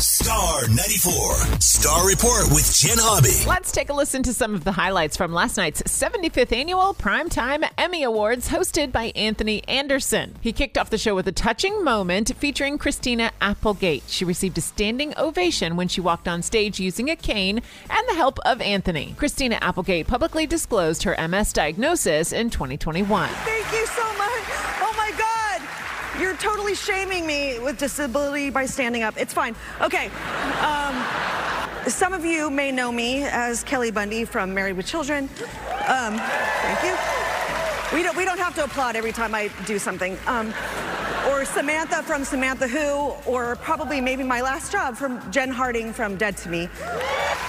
Star 94. Star Report with Jen Hobby. Let's take a listen to some of the highlights from last night's 75th annual Primetime Emmy Awards hosted by Anthony Anderson. He kicked off the show with a touching moment featuring Christina Applegate. She received a standing ovation when she walked on stage using a cane and the help of Anthony. Christina Applegate publicly disclosed her MS diagnosis in 2021. Thank you so much. Oh my God. You're totally shaming me with disability by standing up. It's fine. Okay. Um, some of you may know me as Kelly Bundy from Married with Children. Um, thank you. We don't, we don't have to applaud every time I do something. Um, or Samantha from Samantha Who, or probably maybe my last job from Jen Harding from Dead to Me.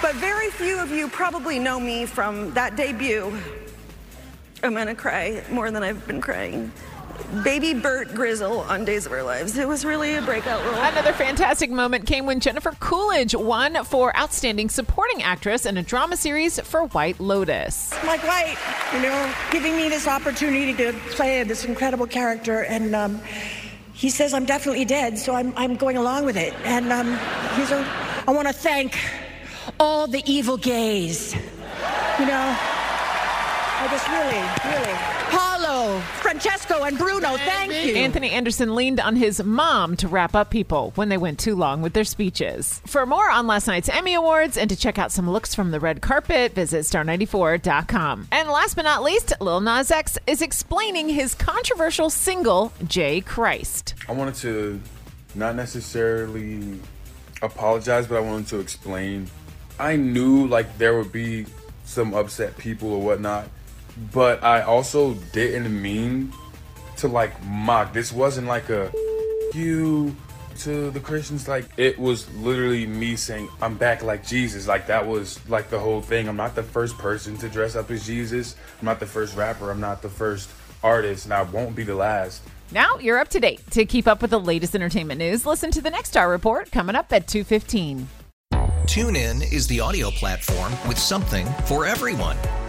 But very few of you probably know me from that debut. I'm gonna cry more than I've been crying. Baby Bert Grizzle on Days of Our Lives. It was really a breakout role. Another fantastic moment came when Jennifer Coolidge won for Outstanding Supporting Actress in a drama series for White Lotus. Mike White, you know, giving me this opportunity to play this incredible character, and um, he says I'm definitely dead, so I'm, I'm going along with it. And um, he's a, I want to thank all the evil gays. You know, I just really, really. Paolo, Francesco, and Bruno, thank you. Anthony Anderson leaned on his mom to wrap up people when they went too long with their speeches. For more on last night's Emmy Awards and to check out some looks from the red carpet, visit star94.com. And last but not least, Lil Nas X is explaining his controversial single, J. Christ. I wanted to not necessarily apologize, but I wanted to explain. I knew like there would be some upset people or whatnot, but I also didn't mean to like mock. This wasn't like a you to the Christians. Like it was literally me saying, I'm back like Jesus. Like that was like the whole thing. I'm not the first person to dress up as Jesus. I'm not the first rapper. I'm not the first artist, and I won't be the last. Now you're up to date. To keep up with the latest entertainment news, listen to the next Star Report coming up at 2:15. TuneIn is the audio platform with something for everyone.